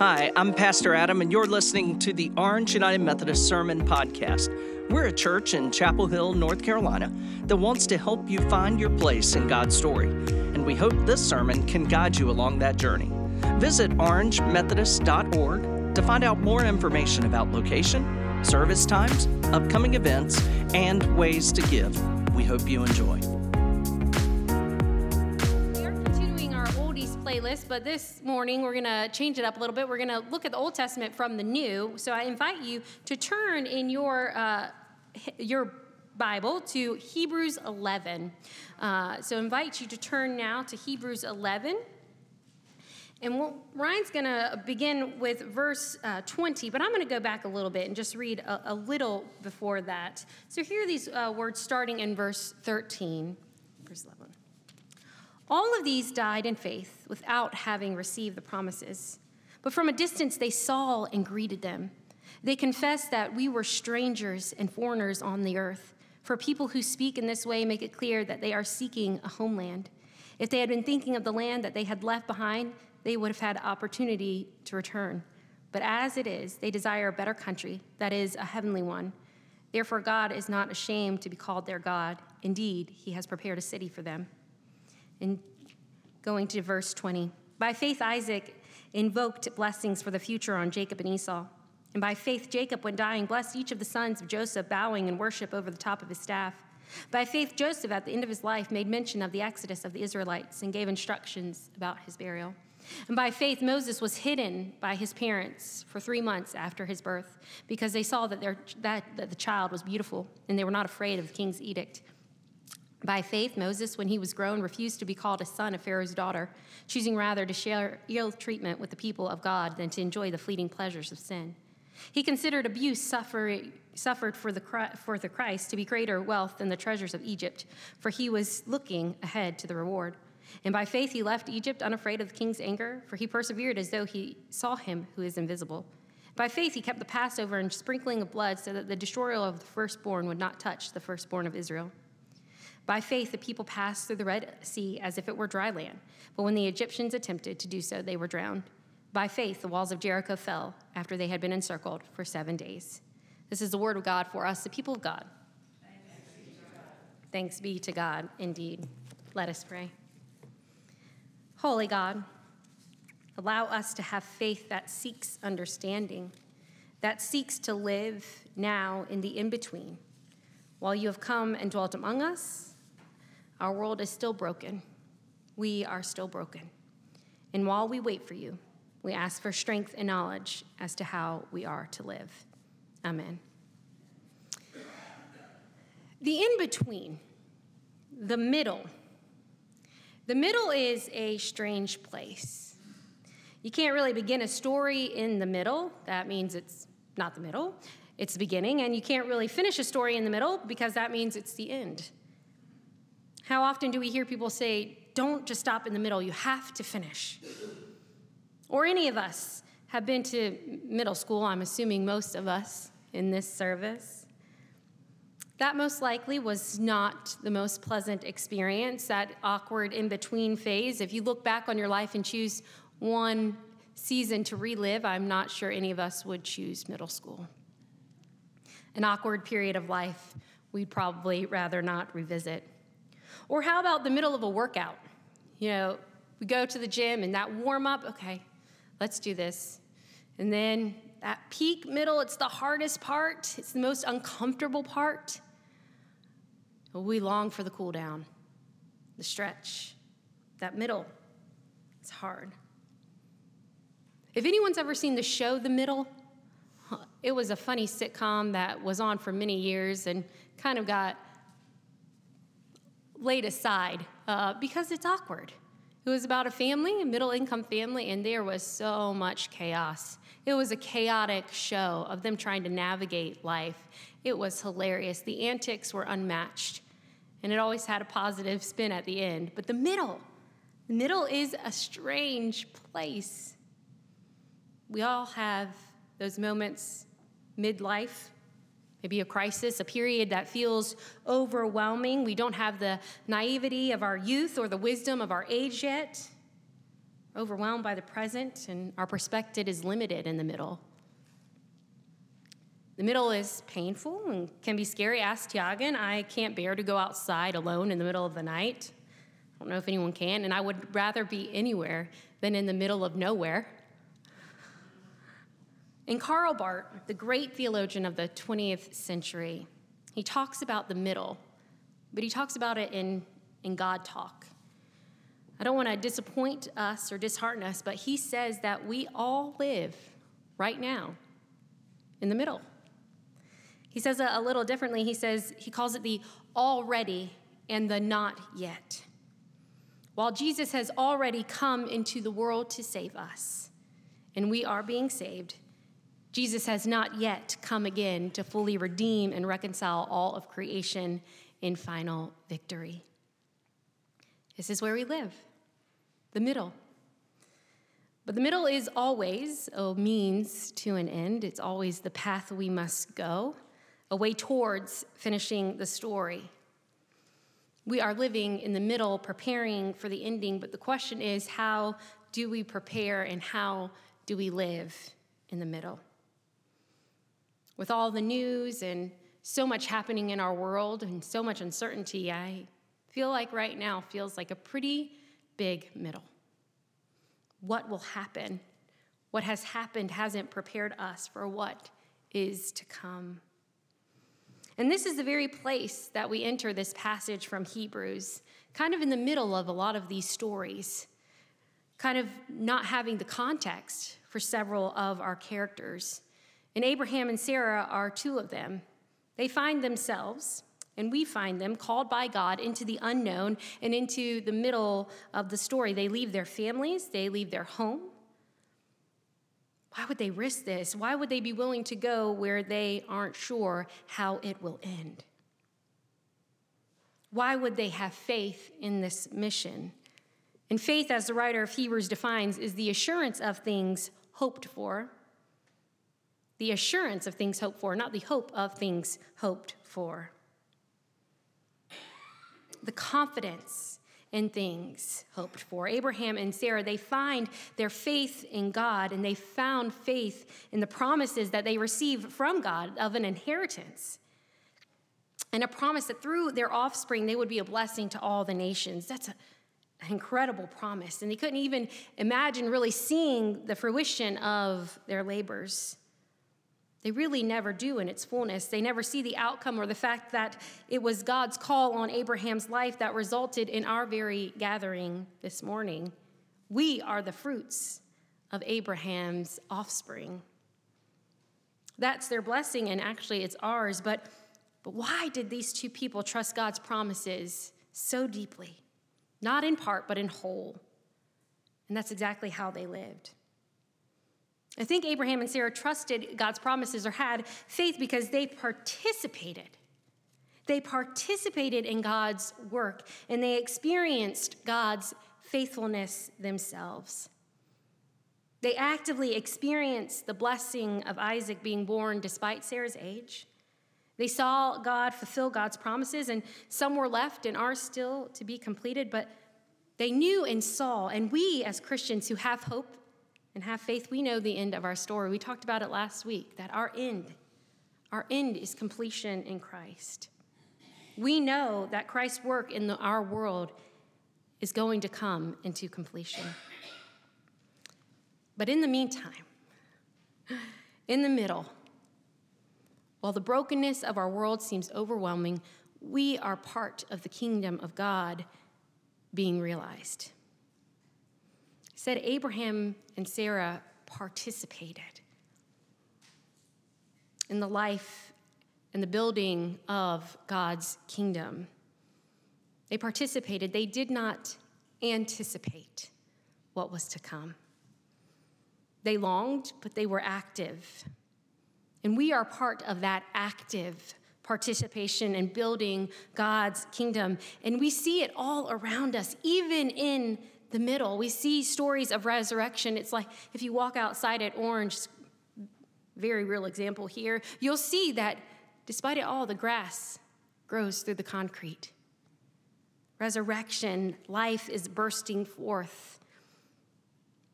Hi, I'm Pastor Adam, and you're listening to the Orange United Methodist Sermon Podcast. We're a church in Chapel Hill, North Carolina, that wants to help you find your place in God's story. And we hope this sermon can guide you along that journey. Visit orangemethodist.org to find out more information about location, service times, upcoming events, and ways to give. We hope you enjoy. Playlist, but this morning we're going to change it up a little bit. We're going to look at the Old Testament from the New. So I invite you to turn in your uh, your Bible to Hebrews 11. Uh, so I invite you to turn now to Hebrews 11. And we'll, Ryan's going to begin with verse uh, 20, but I'm going to go back a little bit and just read a, a little before that. So here are these uh, words starting in verse 13, verse 11. All of these died in faith without having received the promises. But from a distance they saw and greeted them. They confessed that we were strangers and foreigners on the earth. For people who speak in this way make it clear that they are seeking a homeland. If they had been thinking of the land that they had left behind, they would have had opportunity to return. But as it is, they desire a better country, that is, a heavenly one. Therefore, God is not ashamed to be called their God. Indeed, He has prepared a city for them. And going to verse 20. By faith, Isaac invoked blessings for the future on Jacob and Esau. And by faith, Jacob, when dying, blessed each of the sons of Joseph, bowing in worship over the top of his staff. By faith, Joseph, at the end of his life, made mention of the exodus of the Israelites and gave instructions about his burial. And by faith, Moses was hidden by his parents for three months after his birth because they saw that, that, that the child was beautiful and they were not afraid of the king's edict. By faith, Moses, when he was grown, refused to be called a son of Pharaoh's daughter, choosing rather to share ill treatment with the people of God than to enjoy the fleeting pleasures of sin. He considered abuse suffered for the, for the Christ to be greater wealth than the treasures of Egypt, for he was looking ahead to the reward. And by faith he left Egypt unafraid of the king's anger, for he persevered as though he saw him who is invisible. By faith he kept the Passover and sprinkling of blood so that the destroyer of the firstborn would not touch the firstborn of Israel. By faith the people passed through the Red Sea as if it were dry land, but when the Egyptians attempted to do so, they were drowned. By faith the walls of Jericho fell after they had been encircled for seven days. This is the word of God for us, the people of God. Thanks be to God, be to God indeed. Let us pray. Holy God, allow us to have faith that seeks understanding, that seeks to live now in the in between. While you have come and dwelt among us, our world is still broken. We are still broken. And while we wait for you, we ask for strength and knowledge as to how we are to live. Amen. The in between, the middle, the middle is a strange place. You can't really begin a story in the middle. That means it's not the middle, it's the beginning. And you can't really finish a story in the middle because that means it's the end. How often do we hear people say, don't just stop in the middle, you have to finish? Or any of us have been to middle school, I'm assuming most of us in this service. That most likely was not the most pleasant experience, that awkward in between phase. If you look back on your life and choose one season to relive, I'm not sure any of us would choose middle school. An awkward period of life we'd probably rather not revisit. Or how about the middle of a workout? You know, we go to the gym and that warm up, okay, let's do this. And then that peak middle, it's the hardest part, it's the most uncomfortable part. We long for the cool down, the stretch, that middle. It's hard. If anyone's ever seen the show The Middle, it was a funny sitcom that was on for many years and kind of got laid aside uh, because it's awkward. It was about a family, a middle income family, and there was so much chaos. It was a chaotic show of them trying to navigate life. It was hilarious. The antics were unmatched and it always had a positive spin at the end. But the middle, the middle is a strange place. We all have those moments midlife, maybe a crisis, a period that feels overwhelming. We don't have the naivety of our youth or the wisdom of our age yet. overwhelmed by the present, and our perspective is limited in the middle. The middle is painful and can be scary. Ask Tiagan. I can't bear to go outside alone in the middle of the night. I don't know if anyone can, and I would rather be anywhere than in the middle of nowhere. And Karl Barth, the great theologian of the 20th century, he talks about the middle, but he talks about it in, in God talk. I don't want to disappoint us or dishearten us, but he says that we all live right now in the middle. He says it a little differently. He says, he calls it the already and the not yet. While Jesus has already come into the world to save us, and we are being saved, Jesus has not yet come again to fully redeem and reconcile all of creation in final victory. This is where we live, the middle. But the middle is always a means to an end, it's always the path we must go, a way towards finishing the story. We are living in the middle, preparing for the ending, but the question is how do we prepare and how do we live in the middle? With all the news and so much happening in our world and so much uncertainty, I feel like right now feels like a pretty big middle. What will happen? What has happened hasn't prepared us for what is to come. And this is the very place that we enter this passage from Hebrews, kind of in the middle of a lot of these stories, kind of not having the context for several of our characters. And Abraham and Sarah are two of them. They find themselves, and we find them, called by God into the unknown and into the middle of the story. They leave their families, they leave their home. Why would they risk this? Why would they be willing to go where they aren't sure how it will end? Why would they have faith in this mission? And faith, as the writer of Hebrews defines, is the assurance of things hoped for the assurance of things hoped for, not the hope of things hoped for. The confidence in things hoped for. Abraham and Sarah, they find their faith in God and they found faith in the promises that they received from God of an inheritance. And a promise that through their offspring they would be a blessing to all the nations. That's a, an incredible promise. And they couldn't even imagine really seeing the fruition of their labors. They really never do in its fullness. They never see the outcome or the fact that it was God's call on Abraham's life that resulted in our very gathering this morning. We are the fruits of Abraham's offspring. That's their blessing, and actually it's ours. But, but why did these two people trust God's promises so deeply? Not in part, but in whole. And that's exactly how they lived. I think Abraham and Sarah trusted God's promises or had faith because they participated. They participated in God's work and they experienced God's faithfulness themselves. They actively experienced the blessing of Isaac being born despite Sarah's age. They saw God fulfill God's promises, and some were left and are still to be completed, but they knew and saw, and we as Christians who have hope and have faith, we know the end of our story. We talked about it last week that our end, our end is completion in Christ. We know that Christ's work in the, our world is going to come into completion. But in the meantime, in the middle, while the brokenness of our world seems overwhelming, we are part of the kingdom of God being realized said Abraham and Sarah participated in the life and the building of God's kingdom. They participated, they did not anticipate what was to come. They longed, but they were active. And we are part of that active participation in building God's kingdom. And we see it all around us, even in the middle. We see stories of resurrection. It's like if you walk outside at Orange, very real example here, you'll see that despite it all, the grass grows through the concrete. Resurrection, life is bursting forth.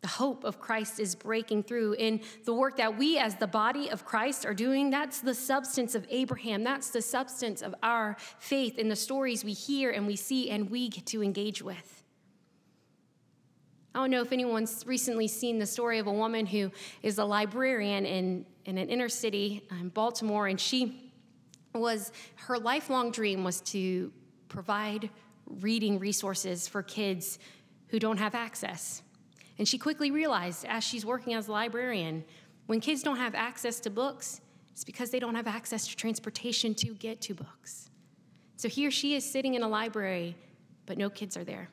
The hope of Christ is breaking through in the work that we, as the body of Christ, are doing. That's the substance of Abraham. That's the substance of our faith in the stories we hear and we see and we get to engage with. I don't know if anyone's recently seen the story of a woman who is a librarian in, in an inner city in Baltimore, and she was, her lifelong dream was to provide reading resources for kids who don't have access. And she quickly realized as she's working as a librarian, when kids don't have access to books, it's because they don't have access to transportation to get to books. So here she is sitting in a library, but no kids are there.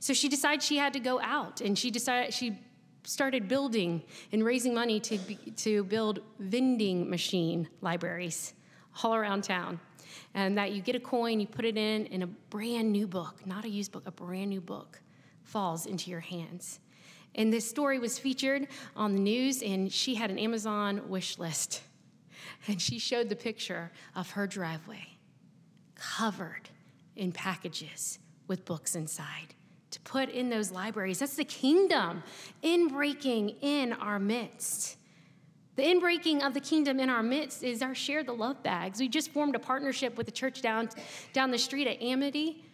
So she decided she had to go out, and she decided she started building and raising money to, to build vending machine libraries all around town. And that you get a coin, you put it in, and a brand new book, not a used book, a brand new book falls into your hands. And this story was featured on the news, and she had an Amazon wish list. And she showed the picture of her driveway covered in packages with books inside to put in those libraries. That's the kingdom in breaking in our midst. The inbreaking of the kingdom in our midst is our share the love bags. We just formed a partnership with the church down, down the street at Amity,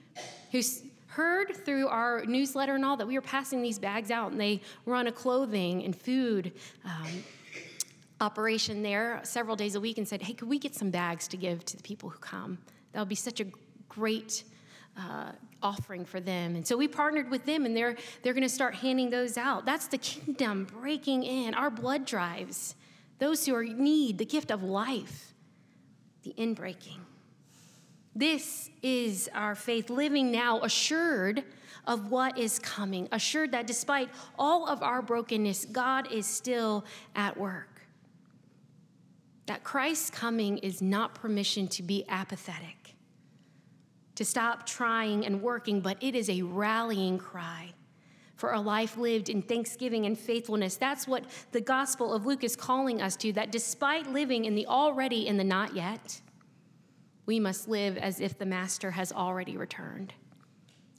who's heard through our newsletter and all that we were passing these bags out, and they run a clothing and food um, operation there several days a week and said, Hey, could we get some bags to give to the people who come? That would be such a great uh, offering for them. And so we partnered with them, and they're, they're going to start handing those out. That's the kingdom breaking in, our blood drives, those who are need the gift of life, the inbreaking. This is our faith, living now assured of what is coming, assured that despite all of our brokenness, God is still at work. That Christ's coming is not permission to be apathetic, to stop trying and working, but it is a rallying cry for a life lived in thanksgiving and faithfulness. That's what the Gospel of Luke is calling us to, that despite living in the already and the not yet, we must live as if the Master has already returned,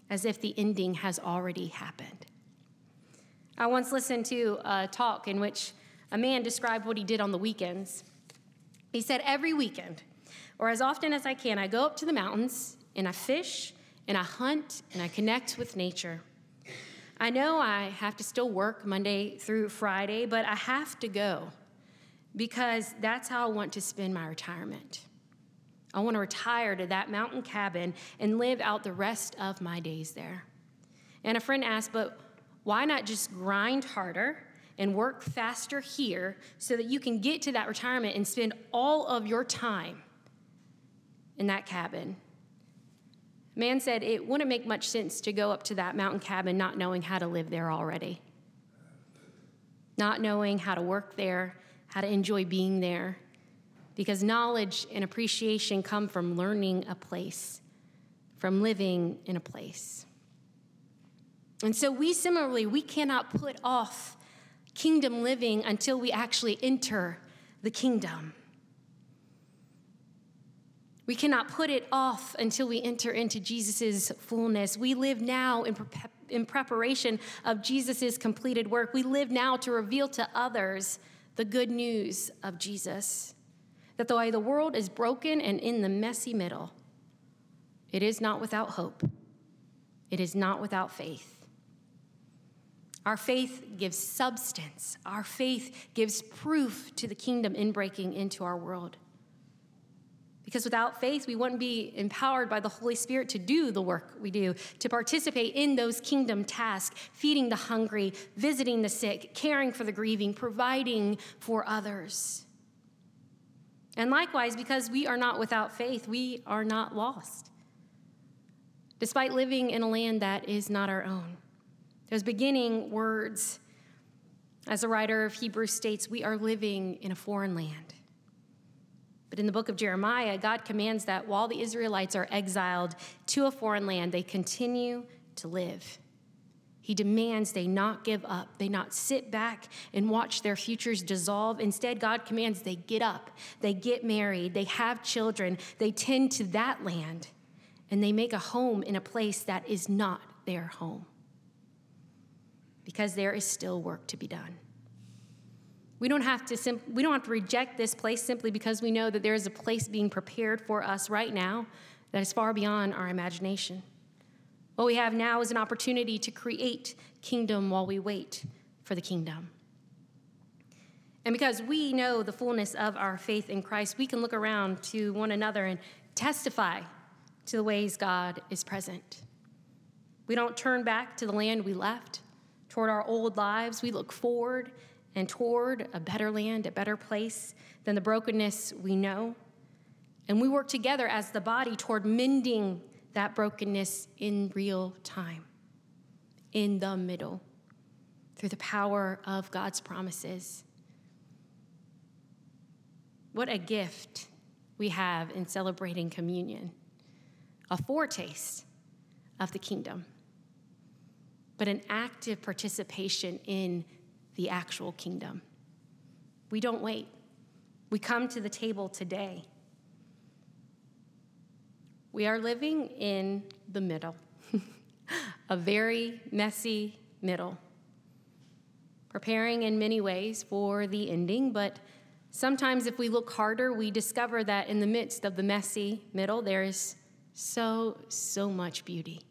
as if the ending has already happened. I once listened to a talk in which a man described what he did on the weekends. He said, Every weekend, or as often as I can, I go up to the mountains and I fish and I hunt and I connect with nature. I know I have to still work Monday through Friday, but I have to go because that's how I want to spend my retirement. I want to retire to that mountain cabin and live out the rest of my days there. And a friend asked, but why not just grind harder and work faster here so that you can get to that retirement and spend all of your time in that cabin? Man said it wouldn't make much sense to go up to that mountain cabin not knowing how to live there already, not knowing how to work there, how to enjoy being there because knowledge and appreciation come from learning a place, from living in a place. And so we similarly, we cannot put off kingdom living until we actually enter the kingdom. We cannot put it off until we enter into Jesus' fullness. We live now in, pre- in preparation of Jesus' completed work. We live now to reveal to others the good news of Jesus that though the world is broken and in the messy middle, it is not without hope. It is not without faith. Our faith gives substance. Our faith gives proof to the kingdom inbreaking into our world. Because without faith, we wouldn't be empowered by the Holy Spirit to do the work we do, to participate in those kingdom tasks, feeding the hungry, visiting the sick, caring for the grieving, providing for others. And likewise, because we are not without faith, we are not lost. Despite living in a land that is not our own. Those beginning words, as the writer of Hebrews states, we are living in a foreign land. But in the book of Jeremiah, God commands that while the Israelites are exiled to a foreign land, they continue to live. He demands they not give up, they not sit back and watch their futures dissolve. Instead, God commands they get up, they get married, they have children, they tend to that land, and they make a home in a place that is not their home. because there is still work to be done. We don't have to sim- we don't have to reject this place simply because we know that there is a place being prepared for us right now that is far beyond our imagination. What we have now is an opportunity to create kingdom while we wait for the kingdom. And because we know the fullness of our faith in Christ, we can look around to one another and testify to the ways God is present. We don't turn back to the land we left, toward our old lives. We look forward and toward a better land, a better place than the brokenness we know. And we work together as the body toward mending that brokenness in real time, in the middle, through the power of God's promises. What a gift we have in celebrating communion, a foretaste of the kingdom, but an active participation in the actual kingdom. We don't wait. We come to the table today. We are living in the middle, a very messy middle, preparing in many ways for the ending, but Sometimes, if we look harder, we discover that in the midst of the messy middle, there is so, so much beauty.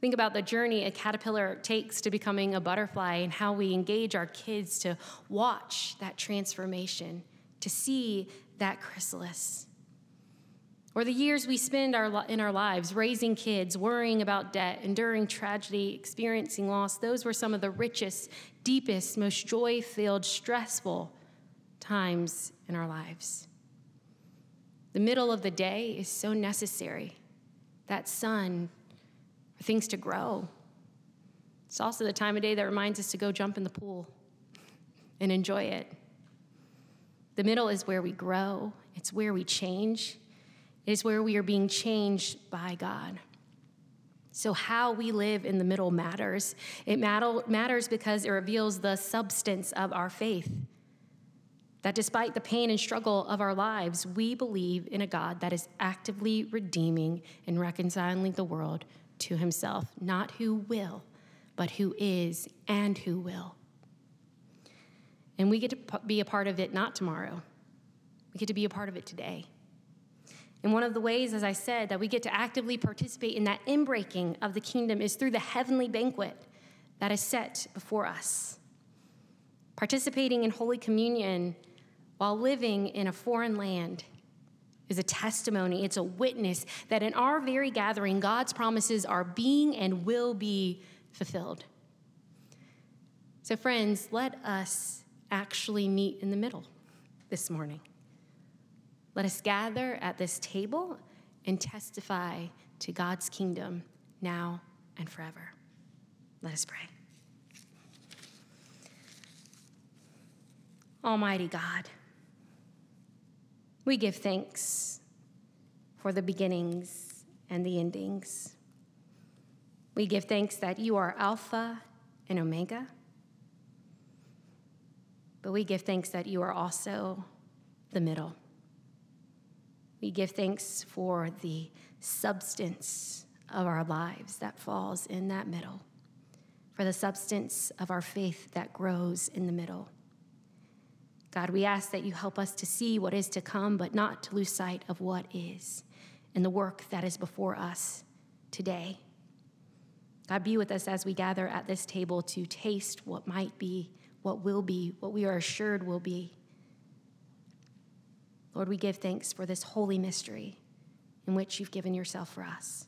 Think about the journey a caterpillar takes to becoming a butterfly and how we engage our kids to watch that transformation, to see that chrysalis. Or the years we spend our, in our lives raising kids, worrying about debt, enduring tragedy, experiencing loss, those were some of the richest, deepest, most joy filled, stressful times in our lives. The middle of the day is so necessary. That sun things to grow. It's also the time of day that reminds us to go jump in the pool and enjoy it. The middle is where we grow, it's where we change, it is where we are being changed by God. So, how we live in the middle matters. It matters because it reveals the substance of our faith. That despite the pain and struggle of our lives, we believe in a God that is actively redeeming and reconciling the world to himself, not who will, but who is and who will. And we get to be a part of it not tomorrow, we get to be a part of it today. And one of the ways, as I said, that we get to actively participate in that inbreaking of the kingdom is through the heavenly banquet that is set before us. Participating in Holy Communion while living in a foreign land is a testimony, it's a witness that in our very gathering, God's promises are being and will be fulfilled. So, friends, let us actually meet in the middle this morning. Let us gather at this table and testify to God's kingdom now and forever. Let us pray. Almighty God, we give thanks for the beginnings and the endings. We give thanks that you are Alpha and Omega. But we give thanks that you are also the middle. We give thanks for the substance of our lives that falls in that middle, for the substance of our faith that grows in the middle. God, we ask that you help us to see what is to come, but not to lose sight of what is and the work that is before us today. God, be with us as we gather at this table to taste what might be, what will be, what we are assured will be. Lord, we give thanks for this holy mystery in which you've given yourself for us.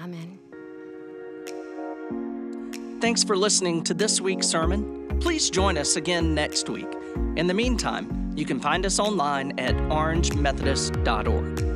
Amen. Thanks for listening to this week's sermon. Please join us again next week. In the meantime, you can find us online at orangemethodist.org.